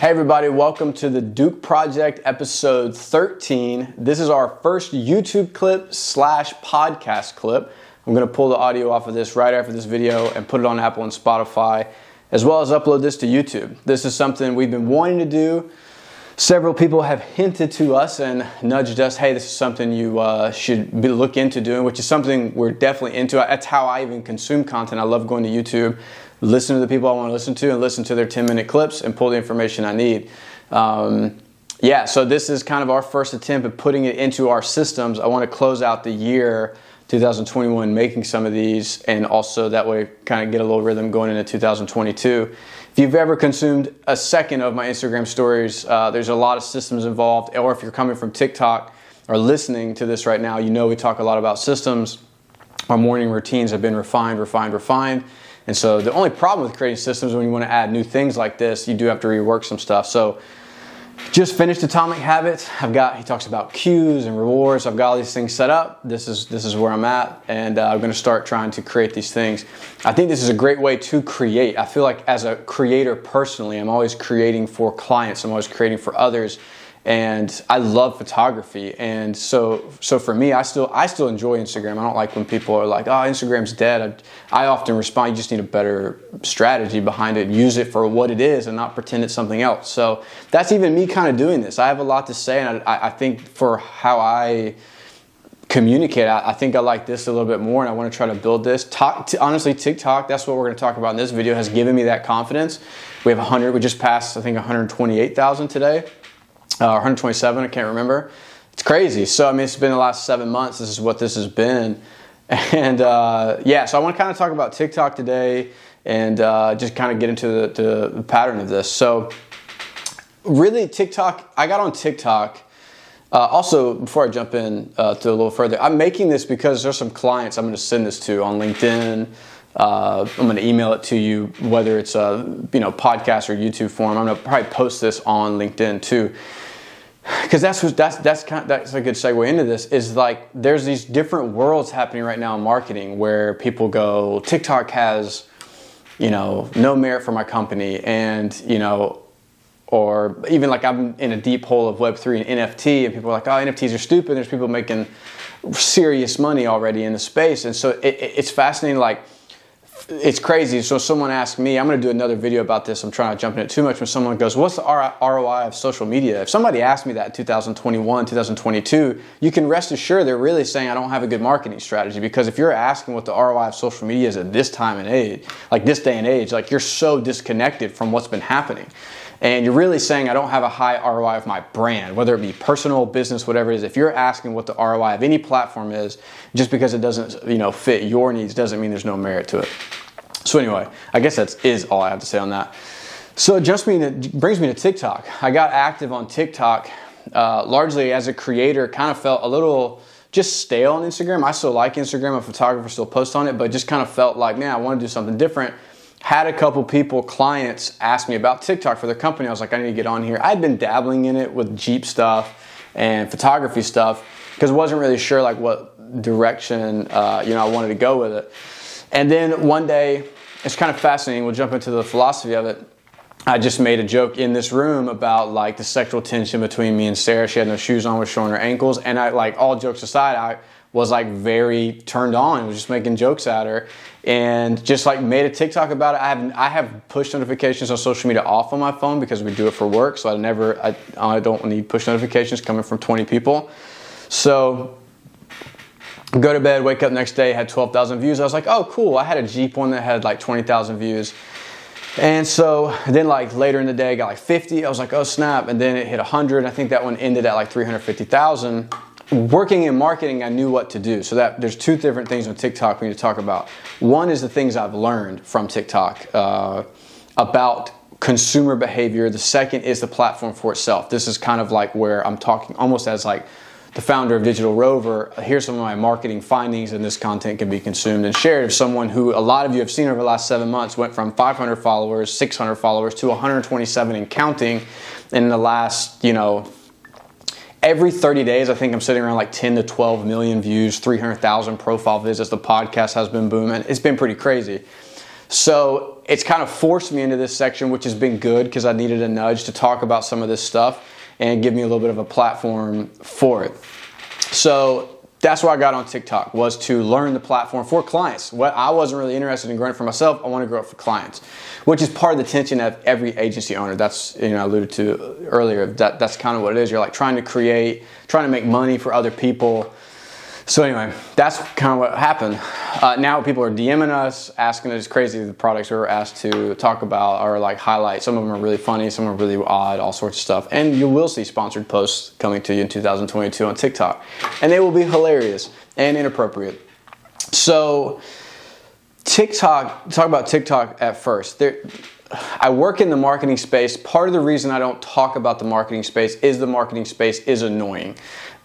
Hey, everybody, welcome to the Duke Project episode 13. This is our first YouTube clip slash podcast clip. I'm going to pull the audio off of this right after this video and put it on Apple and Spotify, as well as upload this to YouTube. This is something we've been wanting to do. Several people have hinted to us and nudged us, hey, this is something you uh, should be, look into doing, which is something we're definitely into. That's how I even consume content. I love going to YouTube listen to the people I want to listen to and listen to their 10 minute clips and pull the information I need. Um, yeah, so this is kind of our first attempt at putting it into our systems. I want to close out the year 2021 making some of these and also that way kind of get a little rhythm going into 2022. If you've ever consumed a second of my Instagram stories, uh, there's a lot of systems involved. Or if you're coming from TikTok or listening to this right now, you know we talk a lot about systems. Our morning routines have been refined, refined, refined. And so the only problem with creating systems when you want to add new things like this, you do have to rework some stuff. So just finished Atomic Habits. I've got he talks about cues and rewards. I've got all these things set up. This is this is where I'm at, and uh, I'm going to start trying to create these things. I think this is a great way to create. I feel like as a creator personally, I'm always creating for clients. I'm always creating for others and I love photography. And so, so for me, I still I still enjoy Instagram. I don't like when people are like, "Oh, Instagram's dead." I, I often respond, "You just need a better strategy behind it. Use it for what it is, and not pretend it's something else." So that's even me kind of doing this. I have a lot to say, and I, I think for how I communicate. I, I, think I like this a little bit more, and I want to try to build this. Talk, honestly, TikTok. That's what we're going to talk about in this video. Has given me that confidence. We have 100. We just passed, I think, 128,000 today uh, 127, I can't remember. It's crazy. So, I mean, it's been the last seven months. This is what this has been. And uh, yeah, so I want to kind of talk about TikTok today and uh, just kind of get into the, the, pattern of this. So, really, TikTok, I got on TikTok. Uh, also, before I jump in uh, to a little further, I'm making this because there's some clients I'm going to send this to on LinkedIn. Uh, I'm going to email it to you, whether it's a you know podcast or YouTube form. I'm going to probably post this on LinkedIn too because that's that's that's kind of, that's a good segue into this is like there's these different worlds happening right now in marketing where people go TikTok has you know no merit for my company and you know or even like I'm in a deep hole of web3 and NFT and people are like oh NFTs are stupid there's people making serious money already in the space and so it, it's fascinating like it's crazy. So someone asked me, I'm going to do another video about this. I'm trying to jump in it too much. When someone goes, "What's the ROI of social media?" If somebody asked me that in 2021, 2022, you can rest assured they're really saying I don't have a good marketing strategy. Because if you're asking what the ROI of social media is at this time and age, like this day and age, like you're so disconnected from what's been happening and you're really saying I don't have a high ROI of my brand, whether it be personal, business, whatever it is. If you're asking what the ROI of any platform is, just because it doesn't, you know, fit your needs doesn't mean there's no merit to it. So anyway, I guess that is all I have to say on that. So it just me to, brings me to TikTok. I got active on TikTok uh, largely as a creator. Kind of felt a little just stale on Instagram. I still like Instagram. A photographer still posts on it, but just kind of felt like, man, I want to do something different. Had a couple people, clients, ask me about TikTok for their company. I was like, I need to get on here. I'd been dabbling in it with Jeep stuff and photography stuff because wasn't really sure like what direction uh, you know I wanted to go with it. And then one day, it's kind of fascinating. We'll jump into the philosophy of it. I just made a joke in this room about like the sexual tension between me and Sarah. She had no shoes on, was showing her ankles, and I like all jokes aside, I was like very turned on. Was just making jokes at her, and just like made a TikTok about it. I have I have push notifications on social media off on my phone because we do it for work. So I never I, I don't need push notifications coming from 20 people. So go to bed, wake up next day, had 12,000 views. I was like, oh, cool. I had a Jeep one that had like 20,000 views. And so then, like later in the day, I got like 50. I was like, oh, snap. And then it hit 100. I think that one ended at like 350,000. Working in marketing, I knew what to do. So that there's two different things on TikTok we need to talk about. One is the things I've learned from TikTok uh, about consumer behavior. The second is the platform for itself. This is kind of like where I'm talking almost as like the founder of Digital Rover, here's some of my marketing findings, and this content can be consumed and shared. Of someone who a lot of you have seen over the last seven months went from 500 followers, 600 followers to 127 and counting in the last, you know, every 30 days. I think I'm sitting around like 10 to 12 million views, 300,000 profile visits. The podcast has been booming. It's been pretty crazy. So it's kind of forced me into this section, which has been good because I needed a nudge to talk about some of this stuff and give me a little bit of a platform for it. So that's why I got on TikTok was to learn the platform for clients. What I wasn't really interested in growing for myself. I want to grow it for clients, which is part of the tension of every agency owner. That's you know I alluded to earlier. That that's kind of what it is. You're like trying to create, trying to make money for other people so anyway, that's kind of what happened. Uh, now people are DMing us, asking us crazy the products we were asked to talk about or like highlight. Some of them are really funny, some are really odd, all sorts of stuff. And you will see sponsored posts coming to you in 2022 on TikTok, and they will be hilarious and inappropriate. So TikTok, talk about TikTok at first. There, I work in the marketing space. Part of the reason I don't talk about the marketing space is the marketing space is annoying.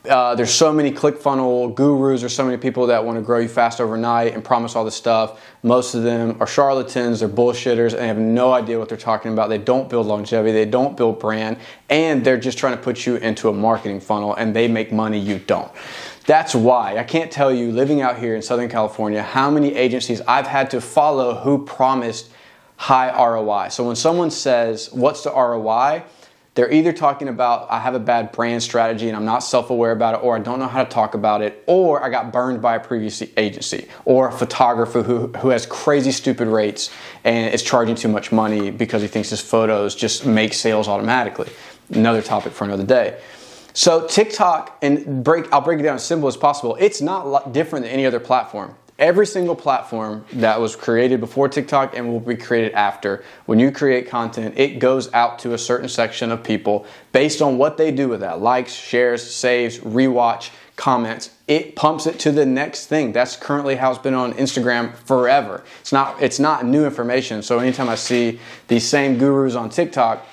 Uh, there's so many ClickFunnels gurus. There's so many people that want to grow you fast overnight and promise all this stuff. Most of them are charlatans. They're bullshitters and have no idea what they're talking about. They don't build longevity. They don't build brand, and they're just trying to put you into a marketing funnel. And they make money. You don't. That's why I can't tell you living out here in Southern California how many agencies I've had to follow who promised high ROI. So when someone says, "What's the ROI?" They're either talking about I have a bad brand strategy and I'm not self aware about it, or I don't know how to talk about it, or I got burned by a previous agency, or a photographer who, who has crazy stupid rates and is charging too much money because he thinks his photos just make sales automatically. Another topic for another day. So TikTok and break I'll break it down as simple as possible. It's not different than any other platform every single platform that was created before TikTok and will be created after, when you create content, it goes out to a certain section of people based on what they do with that likes, shares, saves, rewatch, comments. It pumps it to the next thing. That's currently how it's been on Instagram forever. It's not it's not new information. So anytime I see these same gurus on TikTok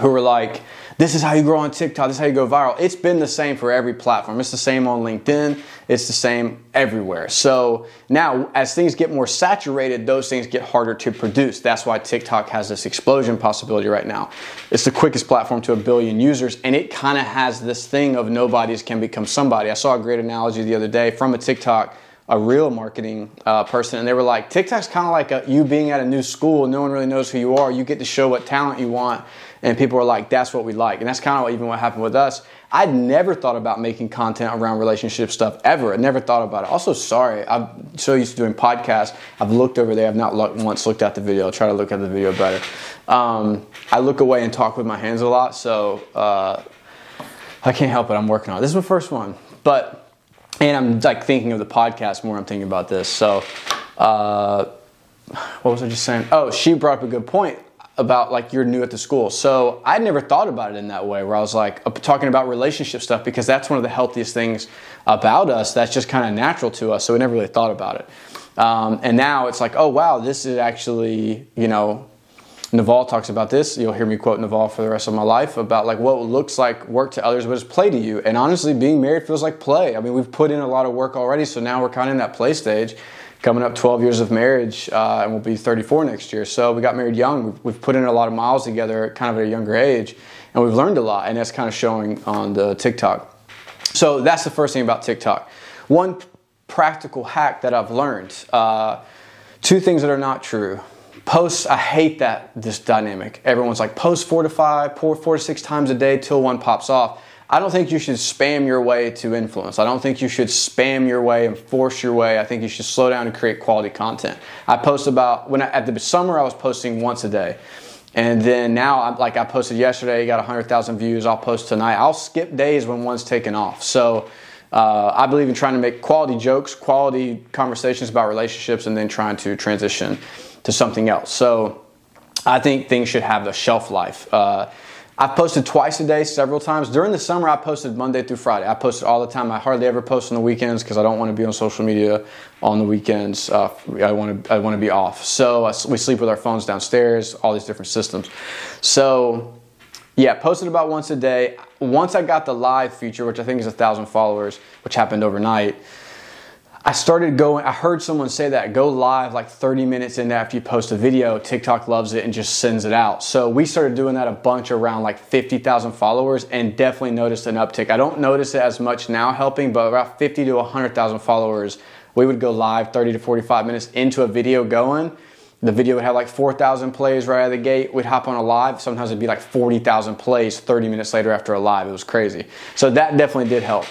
who are like this is how you grow on TikTok, this is how you go viral. It's been the same for every platform. It's the same on LinkedIn, it's the same everywhere. So now, as things get more saturated, those things get harder to produce. That's why TikTok has this explosion possibility right now. It's the quickest platform to a billion users, and it kind of has this thing of nobody's can become somebody. I saw a great analogy the other day from a TikTok a real marketing uh, person, and they were like, TikTok's kind of like a, you being at a new school. No one really knows who you are. You get to show what talent you want, and people are like, that's what we like. And that's kind of even what happened with us. I'd never thought about making content around relationship stuff ever. I never thought about it. Also, sorry, I'm so used to doing podcasts. I've looked over there. I've not looked, once looked at the video. I'll try to look at the video better. Um, I look away and talk with my hands a lot, so uh, I can't help it. I'm working on it. This is my first one, but and I'm like thinking of the podcast more. I'm thinking about this. So, uh, what was I just saying? Oh, she brought up a good point about like you're new at the school. So I'd never thought about it in that way, where I was like uh, talking about relationship stuff because that's one of the healthiest things about us. That's just kind of natural to us. So we never really thought about it. Um, and now it's like, oh wow, this is actually you know Naval talks about this. You'll hear me quote Naval for the rest of my life about like what looks like work to others, but is play to you. And honestly, being married feels like play. I mean, we've put in a lot of work already, so now we're kind of in that play stage. Coming up 12 years of marriage, uh, and we'll be 34 next year. So we got married young. We've, we've put in a lot of miles together, kind of at a younger age, and we've learned a lot. And that's kind of showing on the TikTok. So that's the first thing about TikTok. One practical hack that I've learned. Uh, two things that are not true posts i hate that this dynamic. Everyone's like post four to five four, four to six times a day till one pops off. I don't think you should spam your way to influence. I don't think you should spam your way and force your way. I think you should slow down and create quality content. I post about when I, at the summer i was posting once a day. And then now I'm like i posted yesterday got 100000 views. I'll post tonight. I'll skip days when one's taken off. So uh, I believe in trying to make quality jokes, quality conversations about relationships, and then trying to transition to something else. So I think things should have a shelf life. Uh, I've posted twice a day, several times. During the summer, I posted Monday through Friday. I posted all the time. I hardly ever post on the weekends because I don't want to be on social media on the weekends. Uh, I want to I want to be off. So uh, we sleep with our phones downstairs. All these different systems. So yeah, posted about once a day. Once I got the live feature, which I think is a thousand followers, which happened overnight. I started going, I heard someone say that go live like 30 minutes in after you post a video. TikTok loves it and just sends it out. So we started doing that a bunch around like 50,000 followers and definitely noticed an uptick. I don't notice it as much now helping, but about 50 to 100,000 followers, we would go live 30 to 45 minutes into a video going the video would have like 4,000 plays right out of the gate. We'd hop on a live. Sometimes it'd be like 40,000 plays 30 minutes later after a live. It was crazy. So that definitely did help.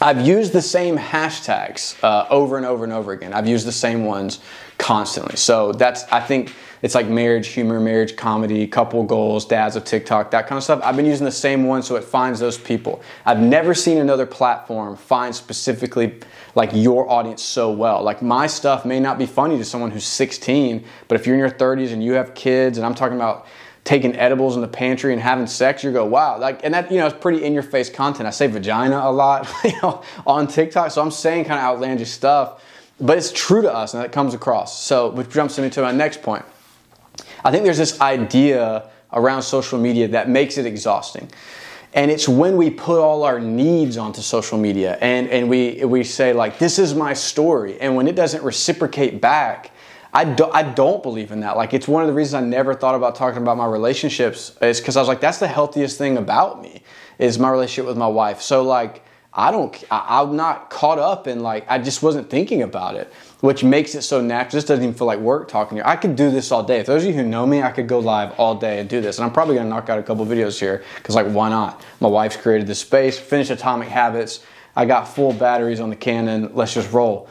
I've used the same hashtags uh, over and over and over again. I've used the same ones constantly. So that's, I think it's like marriage humor, marriage comedy, couple goals, dads of TikTok, that kind of stuff. I've been using the same one so it finds those people. I've never seen another platform find specifically like your audience so well. Like my stuff may not be funny to someone who's 16, but if you're in your 30s and you have kids, and I'm talking about taking edibles in the pantry and having sex, you go, wow, like, and that you know, it's pretty in your face content. I say vagina a lot, you know, on TikTok, so I'm saying kind of outlandish stuff, but it's true to us, and that comes across. So, which jumps me to my next point. I think there's this idea around social media that makes it exhausting. And it's when we put all our needs onto social media and, and we, we say, like, this is my story. And when it doesn't reciprocate back, I, do, I don't believe in that. Like, it's one of the reasons I never thought about talking about my relationships, is because I was like, that's the healthiest thing about me, is my relationship with my wife. So, like, I don't, I, I'm not caught up in, like, I just wasn't thinking about it which makes it so natural. This doesn't even feel like work talking you. I could do this all day. If those of you who know me, I could go live all day and do this. And I'm probably gonna knock out a couple videos here because, like, why not? My wife's created this space, finished Atomic Habits. I got full batteries on the Canon. Let's just roll.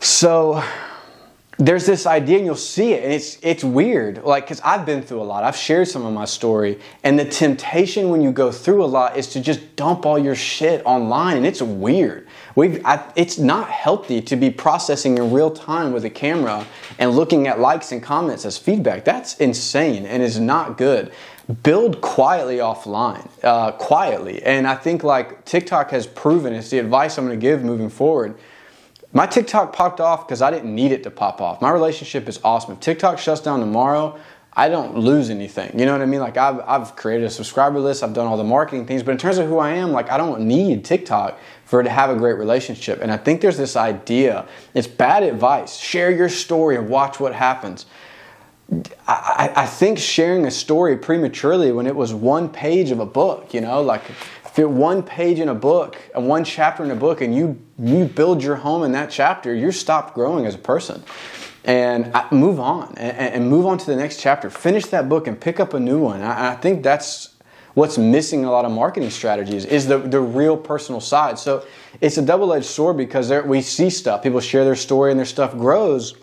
So, there's this idea and you'll see it and it's it's weird like because i've been through a lot i've shared some of my story and the temptation when you go through a lot is to just dump all your shit online and it's weird I, it's not healthy to be processing in real time with a camera and looking at likes and comments as feedback. That's insane and is not good. Build quietly offline, uh, quietly. And I think like TikTok has proven, it's the advice I'm going to give moving forward. My TikTok popped off because I didn't need it to pop off. My relationship is awesome. If TikTok shuts down tomorrow, I don't lose anything. You know what I mean? Like I've, I've created a subscriber list, I've done all the marketing things, but in terms of who I am, like I don't need TikTok for to have a great relationship. And I think there's this idea, it's bad advice. Share your story and watch what happens. I, I think sharing a story prematurely when it was one page of a book, you know, like if you're one page in a book and one chapter in a book and you you build your home in that chapter, you're stopped growing as a person. And I, move on and, and, move on to the next chapter. Finish that book and pick up a new one. I, I think that's what's missing a lot of marketing strategies is the, the real personal side. So it's a double edged sword because there, we see stuff. People share their story and their stuff grows.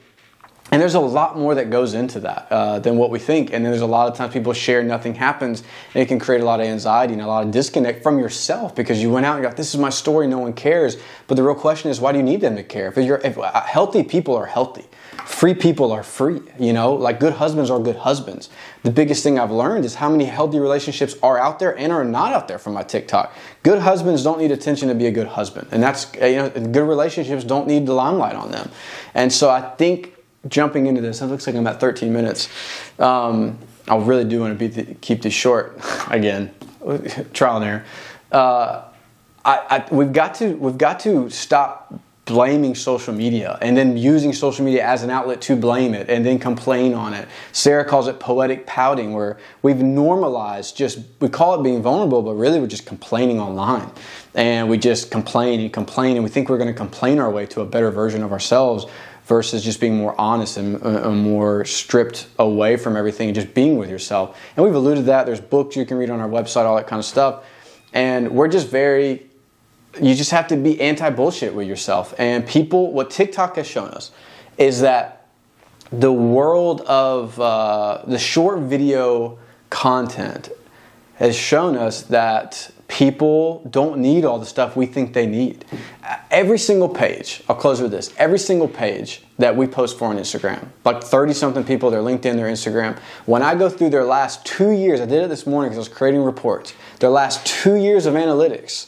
And there's a lot more that goes into that uh, than what we think. And then there's a lot of times people share, nothing happens, and it can create a lot of anxiety and a lot of disconnect from yourself because you went out and got, this is my story, no one cares. But the real question is, why do you need them to care? If, you're, if uh, healthy people are healthy, free people are free, you know, like good husbands are good husbands. The biggest thing I've learned is how many healthy relationships are out there and are not out there from my TikTok. Good husbands don't need attention to be a good husband. And that's, you know, good relationships don't need the limelight on them. And so I think jumping into this, it looks like I'm at 13 minutes. Um, I really do want to the, keep this short again, trial and error. Uh, I, I, we've got to we've got to stop blaming social media and then using social media as an outlet to blame it and then complain on it. Sarah calls it poetic pouting, where we've normalized just, we call it being vulnerable, but really we're just complaining online. And we just complain and complain, and we think we're going to complain our way to a better version of ourselves versus just being more honest and uh, more stripped away from everything and just being with yourself. And we've alluded to that. There's books you can read on our website, all that kind of stuff. And we're just very you just have to be anti bullshit with yourself. And people, what TikTok has shown us is that the world of uh, the short video content has shown us that people don't need all the stuff we think they need. Every single page, I'll close with this, every single page that we post for on Instagram, like 30 something people, their LinkedIn, their Instagram, when I go through their last two years, I did it this morning because I was creating reports, their last two years of analytics,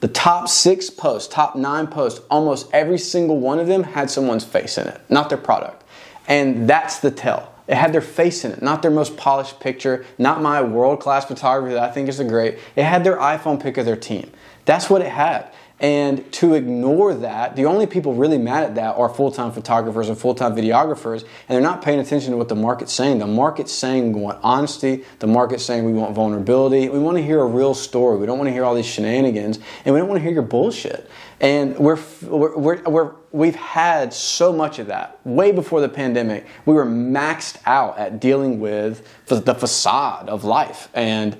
the top six posts, top nine posts, almost every single one of them had someone's face in it, not their product. And that's the tell. It had their face in it, not their most polished picture, not my world class photography that I think is a great. It had their iPhone pic of their team. That's what it had. And to ignore that, the only people really mad at that are full time photographers and full time videographers, and they're not paying attention to what the market's saying. The market's saying we want honesty, the market's saying we want vulnerability. We want to hear a real story. We don't want to hear all these shenanigans, and we don't want to hear your bullshit. And we're, we're, we're, we're we've had so much of that. Way before the pandemic, we were maxed out at dealing with the facade of life. And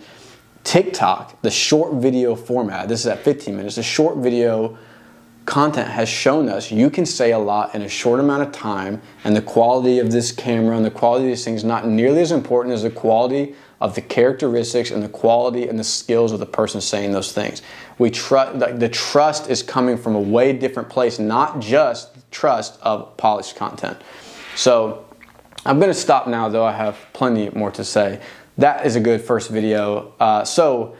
TikTok, the short video format, this is at 15 minutes, the short video content has shown us you can say a lot in a short amount of time, and the quality of this camera and the quality of these things not nearly as important as the quality of the characteristics and the quality and the skills of the person saying those things. We trust the trust is coming from a way different place, not just trust of polished content. So I'm going to stop now, though I have plenty more to say that is a good first video. Uh, so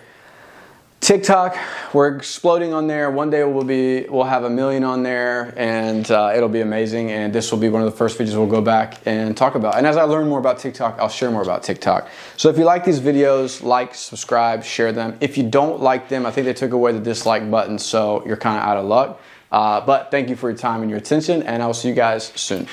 TikTok, we're exploding on there. One day we'll be we'll have a million on there, and uh, it'll be amazing. And this will be one of the first videos we'll go back and talk about. And as I learn more about TikTok, I'll share more about TikTok. So if you like these videos, like, subscribe, share them. If you don't like them, I think they took away the dislike button, so you're kind of out of luck. Uh, but thank you for your time and your attention, and I will see you guys soon.